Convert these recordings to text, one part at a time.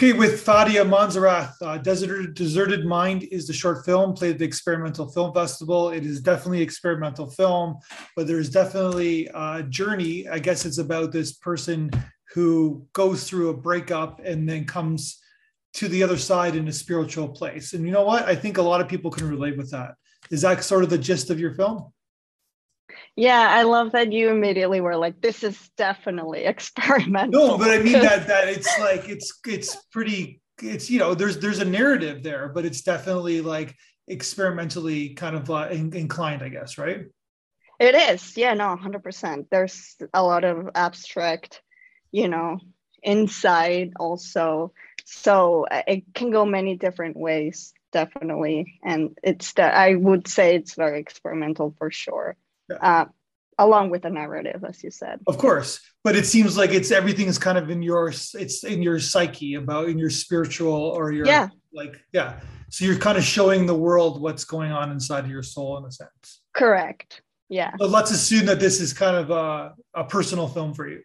Okay, with Fadia Monzarath, uh, Desert, Deserted Mind is the short film played at the Experimental Film Festival. It is definitely experimental film, but there's definitely a journey. I guess it's about this person who goes through a breakup and then comes to the other side in a spiritual place. And you know what? I think a lot of people can relate with that. Is that sort of the gist of your film? Yeah, I love that you immediately were like, "This is definitely experimental." No, but I mean that that it's like it's it's pretty. It's you know there's there's a narrative there, but it's definitely like experimentally kind of uh, inclined, I guess, right? It is, yeah, no, hundred percent. There's a lot of abstract, you know, inside also, so uh, it can go many different ways, definitely. And it's that I would say it's very experimental for sure uh, along with the narrative, as you said. Of course, but it seems like it's everything is kind of in your it's in your psyche about in your spiritual or your yeah like yeah. So you're kind of showing the world what's going on inside of your soul in a sense. Correct. Yeah. But let's assume that this is kind of a, a personal film for you.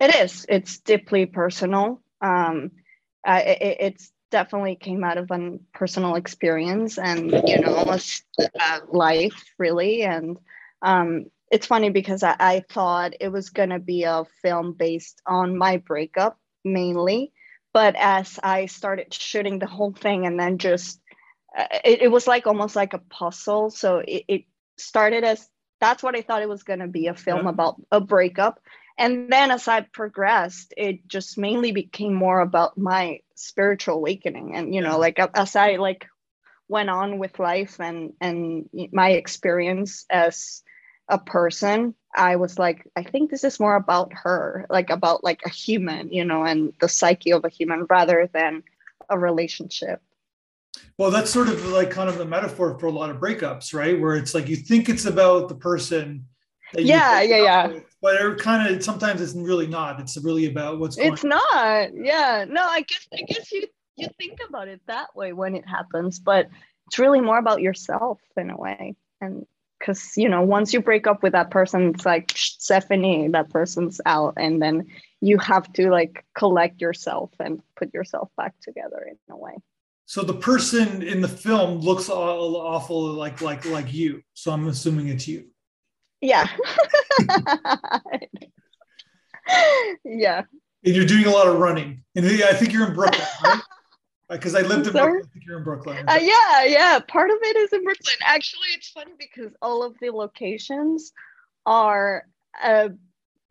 It is. It's deeply personal. Um, uh, it, it's definitely came out of a personal experience and you know almost uh, life really and um, it's funny because I, I thought it was going to be a film based on my breakup mainly. But as I started shooting the whole thing and then just, uh, it, it was like almost like a puzzle. So it, it started as that's what I thought it was going to be a film yeah. about a breakup. And then as I progressed, it just mainly became more about my spiritual awakening. And, you know, like as I like went on with life and, and my experience as a person i was like i think this is more about her like about like a human you know and the psyche of a human rather than a relationship. Well that's sort of like kind of the metaphor for a lot of breakups right? Where it's like you think it's about the person yeah yeah yeah. with, but it kind of sometimes it's really not. It's really about what's it's on. not. Yeah. No i guess i guess you you think about it that way when it happens but it's really more about yourself in a way and because you know once you break up with that person it's like stephanie that person's out. And then you have to like collect yourself and put yourself back together in a way. So the person in the film looks all awful like like like you. So i'm assuming it's you. Yeah. Yeah. And you're doing a lot of running. And i think you're in brooklyn right because I lived in Brooklyn. I think you're in Brooklyn. Uh, yeah, yeah. Part of it is in Brooklyn. Actually, it's funny because all of the locations are uh,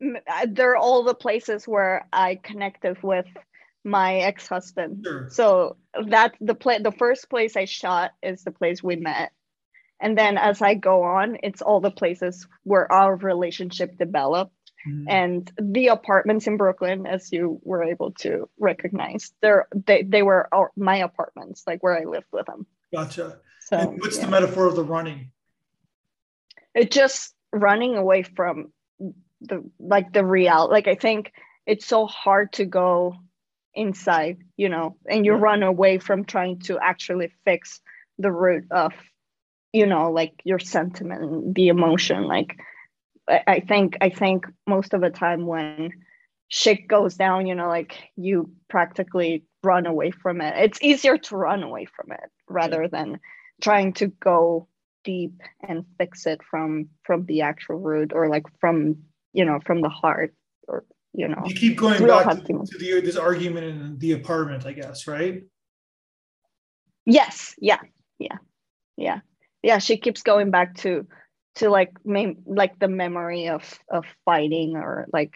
uh, they're all the places where I connected with my ex-husband. Sure. So that's the play. The first place I shot is the place we met, and then as I go on, it's all the places where our relationship developed Mm-hmm. And the apartments in Brooklyn, as you were able to recognize, they're they they were our, my apartments, like where I lived with them. Gotcha. So and what's yeah. the metaphor of the running? It just running away from the like the real. Like I think it's so hard to go inside, you know, and you yeah. run away from trying to actually fix the root of, you know, like your sentiment, the emotion, like I think I think most of the time when shit goes down, you know, like you practically run away from it. It's easier to run away from it rather than trying to go deep and fix it from from the actual root or like from you know from the heart or you know. You keep going back to, to the this argument in the apartment i guess right? Yes. Yeah. Yeah. Yeah. Yeah. She keeps going back to to like like the memory of of fighting or like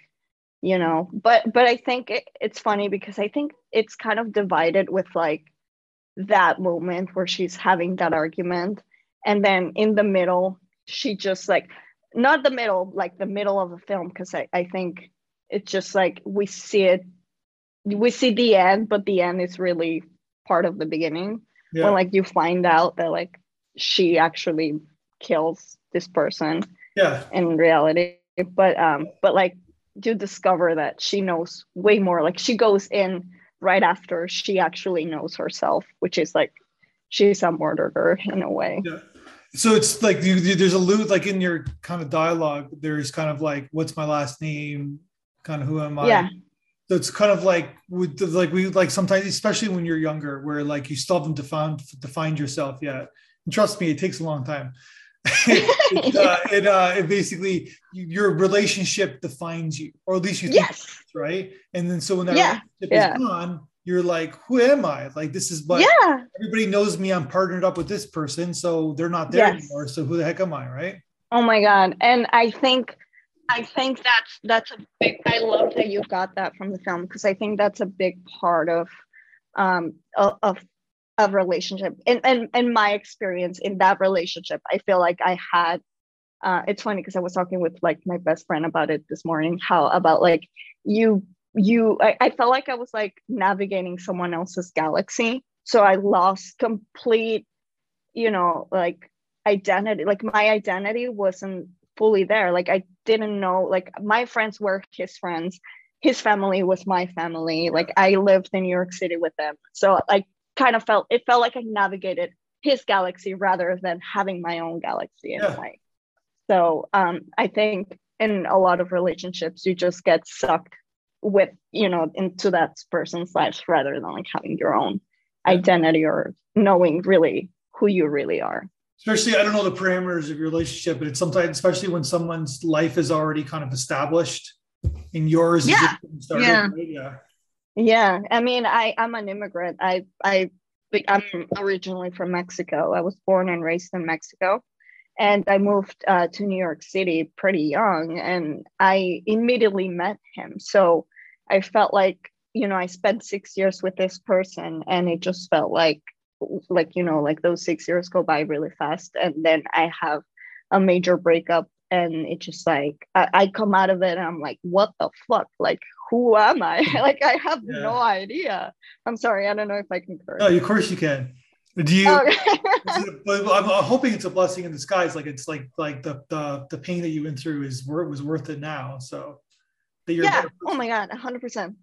you know but but i think it, it's funny because i think it's kind of divided with like that moment where she's having that argument and then in the middle she just like not the middle like the middle of the film because I, I think it's just like we see it we see the end but the end is really part of the beginning yeah. when like you find out that like she actually kills this person yeah. in reality. But um but like you discover that she knows way more. Like she goes in right after she actually knows herself which is like she's a murderer in a way. Yeah. So it's like you, you, there's a loop like in your kind of dialogue there's kind of like what's my last name? Kind of who am i? Yeah. So it's kind of like with like we like sometimes, especially when you're younger, where like you still haven't defined defined yourself yet. And trust me, it takes a long time. It, uh, it, uh, it basically your relationship defines you, or at least you think yes. right. And then so when that yeah. relationship yeah. is gone, you're like, who am I? Like this is what yeah. everybody knows me. I'm partnered up with this person, so they're not there Yes. anymore. So who the heck am I, right? Oh my god. And I think I think that's that's a big I love that you got that from the film because I think that's a big part of um of of, of relationship. And and and my experience in that relationship, I feel like I had uh it's funny because I was talking with like my best friend about it this morning, how about like you you I, I felt like I was like navigating someone else's galaxy. So I lost complete, you know, like identity like my identity wasn't fully there like i didn't know like my friends were his friends his family was my family like i lived in new york city with them so i kind of felt it felt like i navigated his galaxy rather than having my own galaxy in Yeah. a way so um i think in a lot of relationships you just get sucked with you know into that person's life rather than like having your own Yeah. identity or knowing really who you really are especially I don't know the parameters of your relationship, but it's sometimes, especially when someone's life is already kind of established, and yours is Yeah. just started, Yeah. right? yeah, Yeah, I mean, I I'm an immigrant. I I I'm originally from Mexico. I was born and raised in Mexico, and I moved uh, to New York City pretty young, and I immediately met him. So I felt like you know I spent six years with this person, and it just felt like like you know like those six years go by really fast, and then I have a major breakup. And it just like I, I come out of it and I'm like, what the fuck? Like who am I? like I have Yeah. no idea. I'm sorry, I don't know if I can curse. no, of course you can. Do you? Okay. but I'm, hoping it's a blessing in disguise. Like it's like like the the, the pain that you went through is worth was worth it now. So that you're yeah. Oh my god, hundred percent,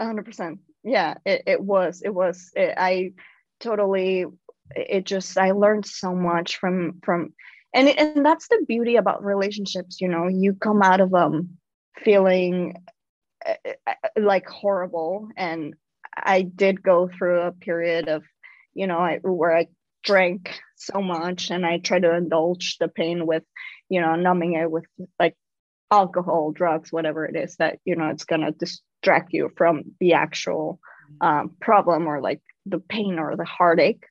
hundred percent. Yeah, it, it was. It was. It, I totally. It just. I learned so much from from, and and that's the beauty about relationships. You know, you come out of them feeling uh, uh, like horrible, and I did go through a period of, you know, I, where I drank so much, and I tried to indulge the pain with, you know, numbing it with like alcohol, drugs, whatever it is that you know it's gonna distract you from the actual um, problem or like the pain or the heartache,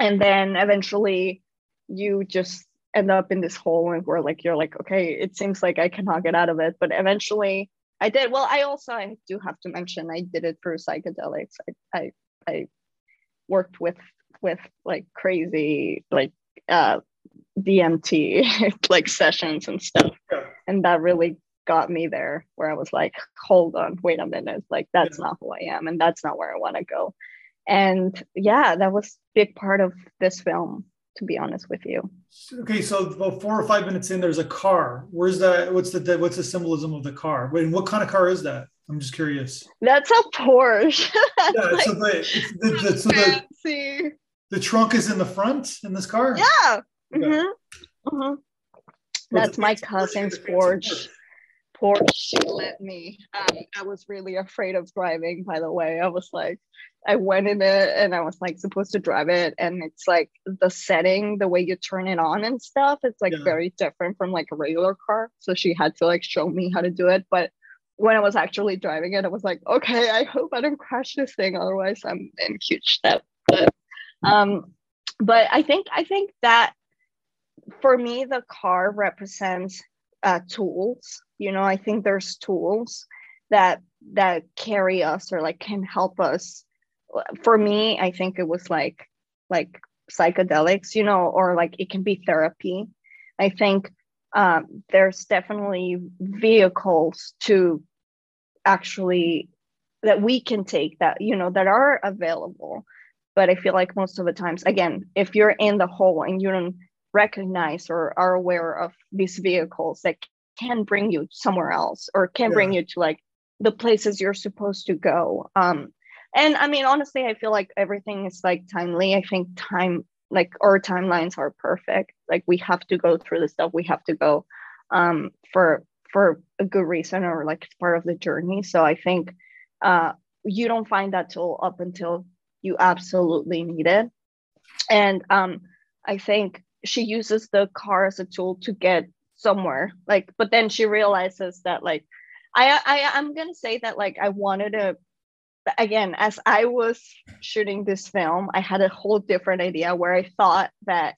and then eventually you just end up in this hole where like you're like okay it seems like i cannot get out of it. But eventually i did. Well i also i do have to mention i did it through psychedelics. I i, I worked with with like crazy like uh dmt like sessions and stuff. And that really got me there where i was like hold on wait a minute. Like that's not who i am and that's not where i want to go. And yeah that was big part of this film to be honest with you Okay, so about four or five minutes in, there's a car. Where's that? What's the what's the symbolism of the car? Wait, and what kind of car is that? I'm just curious. that's a porsche That's Yeah, like so the, it's the, the so the, the trunk is in the front in this car. yeah Okay. Mhm. Mhm. What's that's my cousin's Porsche. Porsche she let me. Um, I was really afraid of driving. By the way, I was like, I went in it and I was like supposed to drive it, and it's like the setting, the way you turn it on and stuff. It's like Yeah. very different from like a regular car. So she had to like show me how to do it, but. When I was actually driving it, I was like, okay, I hope I don't crash this thing. Otherwise, I'm in huge step. But, um, but I think I think that for me, the car represents uh, tools. You know, I think there's tools that that carry us or like can help us. For me, I think it was like like psychedelics, you know, or like it can be therapy. I think um, there's definitely vehicles to actually that we can take that you know that are available but i feel like most of the times again if you're in the hole and you don't recognize or are aware of these vehicles that can bring you somewhere else or can bring you to like the places you're supposed to go um and i mean honestly i feel like everything is like timely. I think time like our timelines are perfect. Like we have to go through the stuff. We have to go um for for a good reason or like it's part of the journey. So i think uh, you don't find that tool up until you absolutely need it. And um, i think she uses the car as a tool to get somewhere like but then she realizes that like i i i'm gonna say that like i wanted to again as i was shooting this film i had a whole different idea where i thought that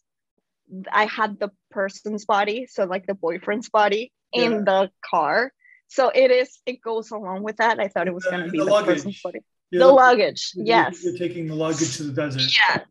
i had the person's body so like the boyfriend's body in the car. So it is it goes along with that. I thought it was going to be the, the person's body. The luggage you're, yes. you're taking the luggage to the desert. Yeah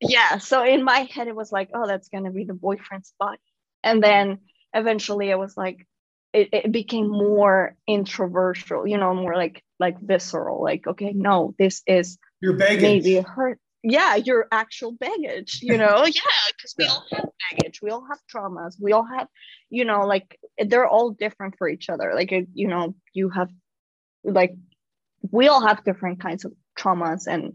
yeah. So in my head it was like oh that's going to be the boyfriend's body. And then eventually i was like it, it became more introversial you know more like like visceral like okay no this is your baggage maybe hurt yeah your actual baggage you know yeah because we yeah. all have baggage we all have traumas we all have you know like they're all different for each other like you know you have like we all have different kinds of traumas and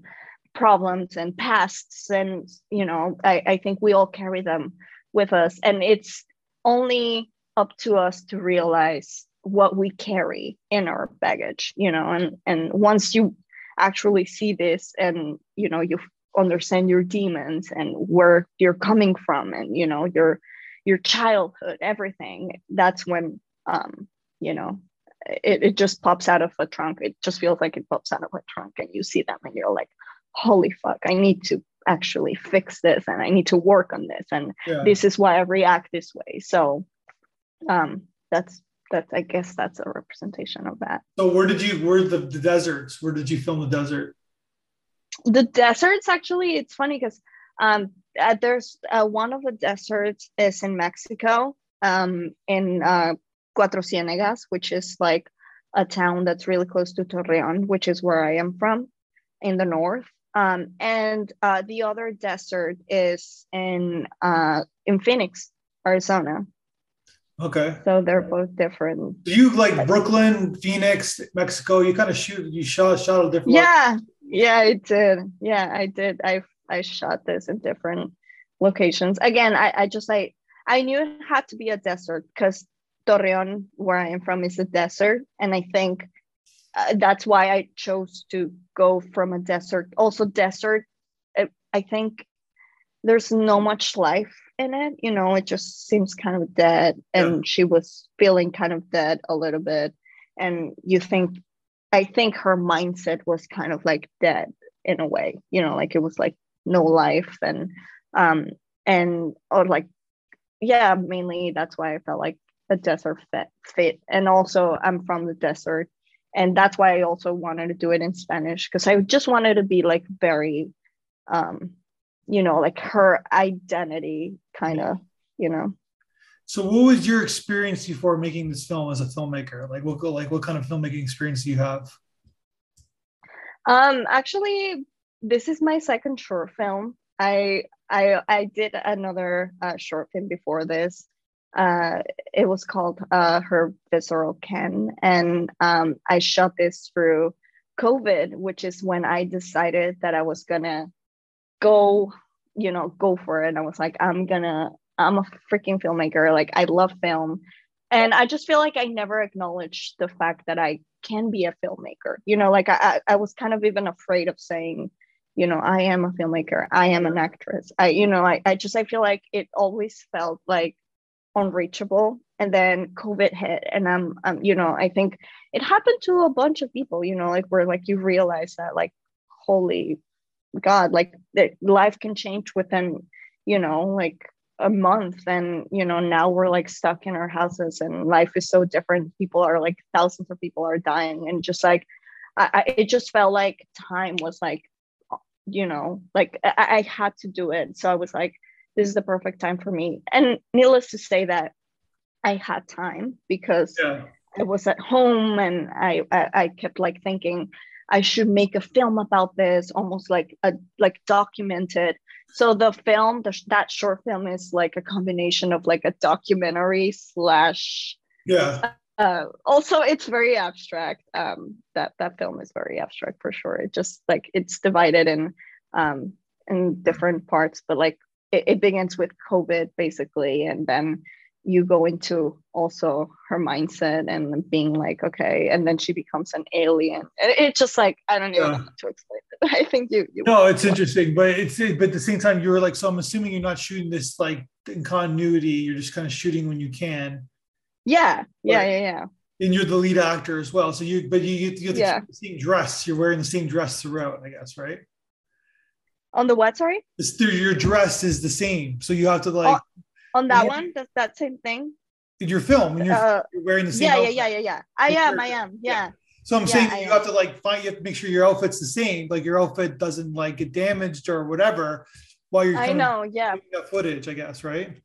problems and pasts and you know I, I think we all carry them with us and it's only up to us to realize what we carry in our baggage you know and and once you actually see this and you know you understand your demons and where you're coming from and you know your your childhood everything that's when um you know it, it just pops out of a trunk. It just feels like it pops out of a trunk and you see them and you're like holy fuck i need to actually fix this and i need to work on this and yeah. this is why i react this way. So um that's that's i guess that's a representation of that. So where did you where the, the deserts where did you film the desert? The deserts actually it's funny because um uh, there's uh, one of the deserts is in mexico um in uh cuatro ciénegas which is like a town that's really close to torreon which is where i am from in the north um, and uh, the other desert is in uh, in phoenix arizona Okay. So they're both different. Do you like Brooklyn, Phoenix, Mexico? You kind of shoot. You shot shot a different. Yeah, yeah, I did. Yeah, I did. I I shot this in different locations. Again, I I just I I knew it had to be a desert because Torreon, where I am from, is a desert, and I think uh, that's why I chose to go from a desert. Also, desert. I, I think there's no much life in it you know it just seems kind of dead and yeah. she was feeling kind of dead a little bit and you think i think her mindset was kind of like dead in a way you know like it was like no life and um and or like yeah mainly that's why i felt like a desert fit fit and also i'm from the desert and that's why i also wanted to do it in spanish because i just wanted to be like very um you know like her identity kind of you know. So what was your experience before making this film as a filmmaker? Like what like what kind of filmmaking experience do you have? Um actually this is my second short film. I i i did another uh, short film before this uh it was called uh her visceral ken. And um i shot this through covid which is when i decided that i was gonna go you know go for it. And i was like i'm gonna i'm a freaking filmmaker. Like i love film. And i just feel like i never acknowledged the fact that i can be a filmmaker. You know like i i was kind of even afraid of saying you know i am a filmmaker. I am an actress. I you know i, I just i feel like it always felt like unreachable. And then covid hit and i'm, I'm you know i think it happened to a bunch of people you know like where like you realize that like holy god like that life can change within you know like a month. And you know now we're like stuck in our houses and life is so different. People are like thousands of people are dying. And just like I, I it just felt like time was like you know like I, I had to do it. So i was like this is the perfect time for me and needless to say that i had time because yeah. i was at home and I, I i kept like thinking I should make a film about this, almost like a like documented. So the film, the, that short film is like a combination of like a documentary slash. Yeah. Uh, also, it's very abstract. Um, that that film is very abstract for sure. It just like it's divided in um in different parts, but like it, it begins with COVID basically, and then you go into also her mindset and being like okay and then she becomes an alien. And it's just like i don't even yeah. know how to explain it. I think you, you no it's interesting but it's but at the same time you're like so i'm assuming you're not shooting this like in continuity you're just kind of shooting when you can. Yeah yeah yeah yeah. And you're the lead actor as well so you but you you the yeah. same dress you're wearing the same dress throughout i guess right on the what sorry? It's, your dress is the same. So you have to like oh, on that one that's that same thing? In your film and you're, uh, you're, wearing the same yeah outfit. yeah yeah yeah. Yeah i am i am yeah, yeah. so i'm yeah, saying I you am. have to like find you have to make sure your outfit's the same like your outfit doesn't like get damaged or whatever while you're i know yeah. that footage i guess right?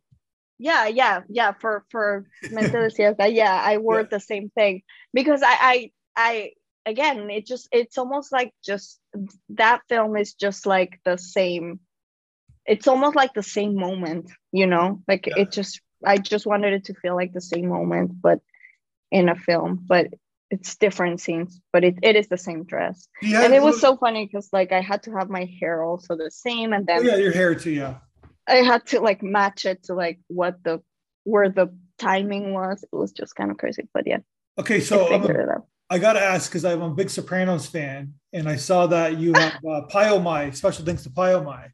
Yeah yeah yeah for for mentality yeah i wore yeah. the same thing. Because i i i again it just it's almost like just that film is just like the same it's almost like the same moment you know? Like yeah. it just i just wanted it to feel like the same moment but in a film but it's different scenes but it, it is the same dress. Yeah, and it was so funny because like i had to have my hair also the same and then oh, yeah your hair too yeah. I had to like match it to like what the where the timing was. It was just kind of crazy but yeah. Okay so I, I gotta ask because I'm a big Sopranos fan, and I saw that you have uh, Pie-O-My. Special thanks to Pie-O-My.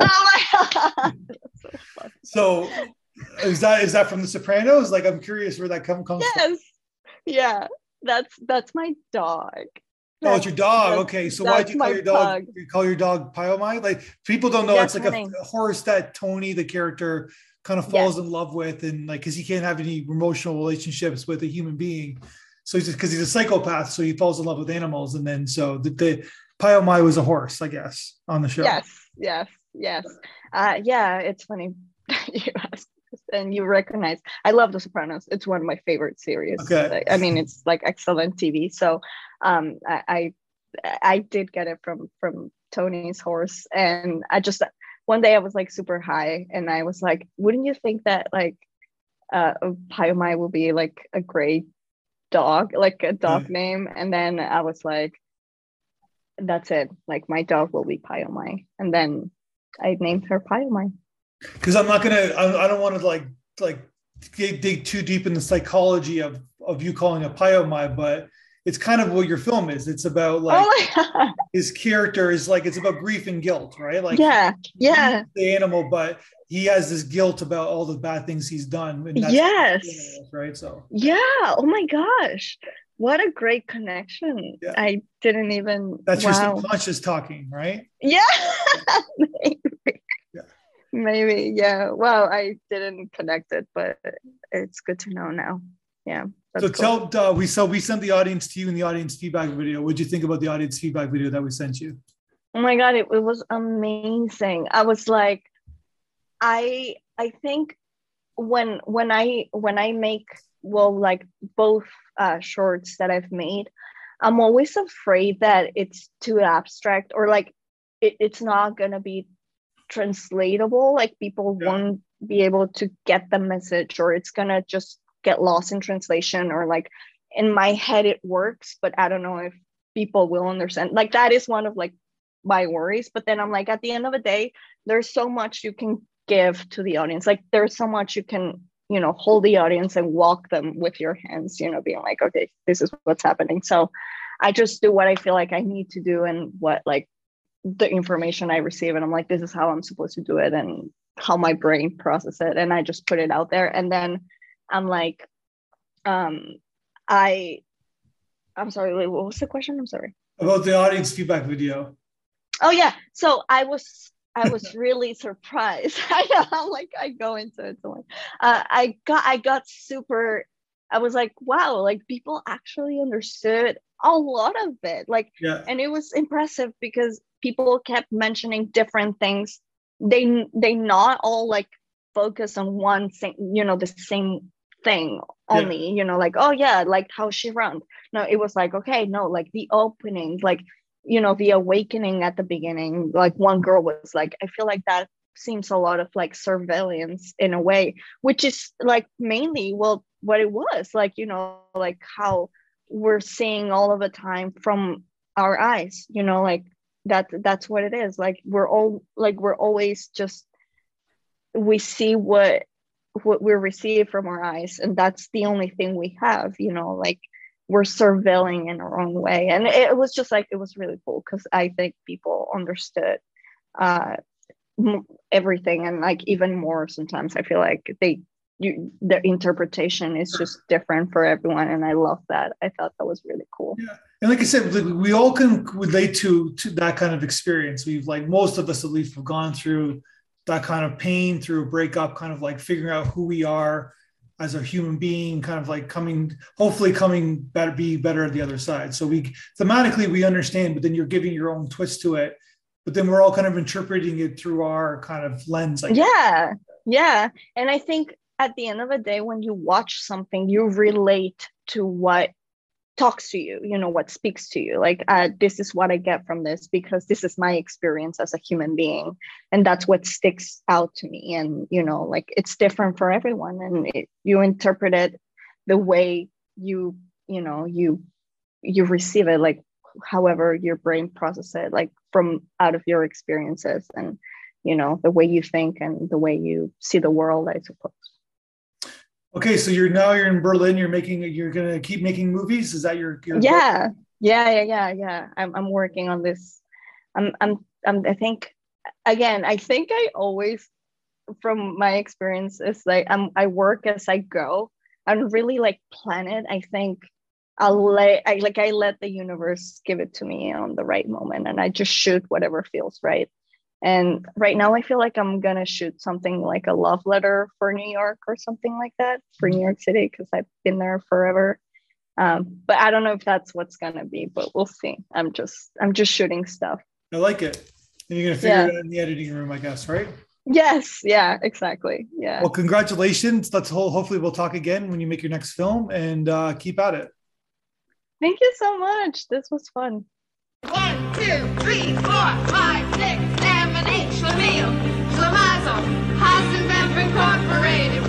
Oh my god! so, is that is that from The Sopranos? Like, I'm curious where that come comes. From. Yes. From. Yeah, that's that's my dog. oh, it's your dog. Okay, so why'd you call your dog? You call your dog Pie-O-My? Like people don't know that's it's like a, a, horse that Tony, the character, kind of falls yes. in love with, and like because he can't have any emotional relationships with a human being. So he's just because he's a psychopath, so he falls in love with animals, and then so the, the Pie-O-My was a horse, I guess, on the show. Yes, yes, yes. Uh, yeah, it's funny you asked and you recognize. I love The Sopranos. It's one of my favorite series. Okay. I mean, it's like excellent TV. So, um, I, I, I did get it from from Tony's horse, and I just one day I was like super high, and I was like, wouldn't you think that like uh, Pie-O-My will be like a great dog, like a dog mm. name? And then I was like, that's it. Like my dog will be Pie-O-My. And then I named her Pie-O-My. Because I'm not gonna. I, I don't want to like like dig too deep in the psychology of of you calling a Pie-O-My, but it's kind of what your film is. It's about like oh his character is like it's about grief and guilt, right? Like yeah, yeah, the animal, but he has this guilt about all the bad things he's done. yes, right. So yeah. Oh my gosh, what a great connection. Yeah. I didn't even. That's wow. your subconscious talking, right? Yeah. maybe. Yeah. Maybe. Yeah. Well, I didn't connect it, but it's good to know now. Yeah. so cool. tell uh, we so we sent the audience to you in the audience feedback video. What did you think about the audience feedback video that we sent you? Oh my god, it, it was amazing. I was like, I I think when when I when I make well like both uh, shorts that I've made, I'm always afraid that it's too abstract or like it, it's not gonna be translatable. Like people yeah. won't be able to get the message, or it's gonna just get lost in translation, or like in my head it works, but I don't know if people will understand. Like that is one of like my worries. But then I'm like, at the end of the day, there's so much you can give to the audience. Like there's so much you can you know hold the audience and walk them with your hands you know being like okay this is what's happening. So i just do what i feel like i need to do and what like the information i receive and i'm like this is how i'm supposed to do it and how my brain process it and i just put it out there. And then i'm like um i i'm sorry wait, what was the question? I'm sorry. About the audience feedback video. Oh yeah. So i was I was really surprised. I know I'm like I go into it so uh, I got I got super I was like wow like people actually understood a lot of it like yeah. and it was impressive because people kept mentioning different things they they not all like focus on one thing you know the same thing only yeah. you know like oh yeah like how she runs no it was like okay no like the opening like you know the awakening at the beginning like one girl was like i feel like that seems a lot of like surveillance in a way which is like mainly well what it was like you know like how we're seeing all of the time from our eyes you know like that that's what it is. Like we're all like we're always just we see what what we receive from our eyes and that's the only thing we have you know like we're surveilling in our own way. And it was just like it was really cool because i think people understood uh everything and like even more sometimes i feel like they you the interpretation is just different for everyone and i love that. I thought that was really cool. Yeah. And like i said we all can relate to to that kind of experience. We've like most of us at least have gone through that kind of pain through a breakup kind of like figuring out who we are as a human being kind of like coming hopefully coming better be better at the other side. So we thematically we understand but then you're giving your own twist to it. But then we're all kind of interpreting it through our kind of lens yeah. Yeah. And i think at the end of the day when you watch something you relate to what talks to you you know what speaks to you. Like uh, this is what i get from this because this is my experience as a human being and that's what sticks out to me. And you know like it's different for everyone and it, you interpret it the way you you know you you receive it like however your brain processes it like from out of your experiences and you know the way you think and the way you see the world i suppose okay so you're now you're in berlin you're making you're gonna keep making movies? Is that your, your yeah. Book? yeah yeah yeah yeah. I'm, I'm working on this. I'm, I'm i'm i think again i think i always from my experience is like i'm i work as i go. And really like plan it. I think I'll let I like I let the universe give it to me on the right moment and I just shoot whatever feels right. And right now I feel like I'm gonna shoot something like a love letter for New York or something like that for New York City because I've been there forever. Um, but I don't know if that's what's gonna be, but we'll see. I'm just I'm just shooting stuff. I like it. And you're gonna figure yeah. it out in the editing room, I guess, right? Yes, yeah, exactly. Yeah. Well, congratulations. Let's hopefully we'll talk again when you make your next film and uh, keep at it. Thank you so much. This was fun. One, two, three, four, five, six, seven, eight. Schlemiel, Schlemazel, Hasenpfeffer Incorporated.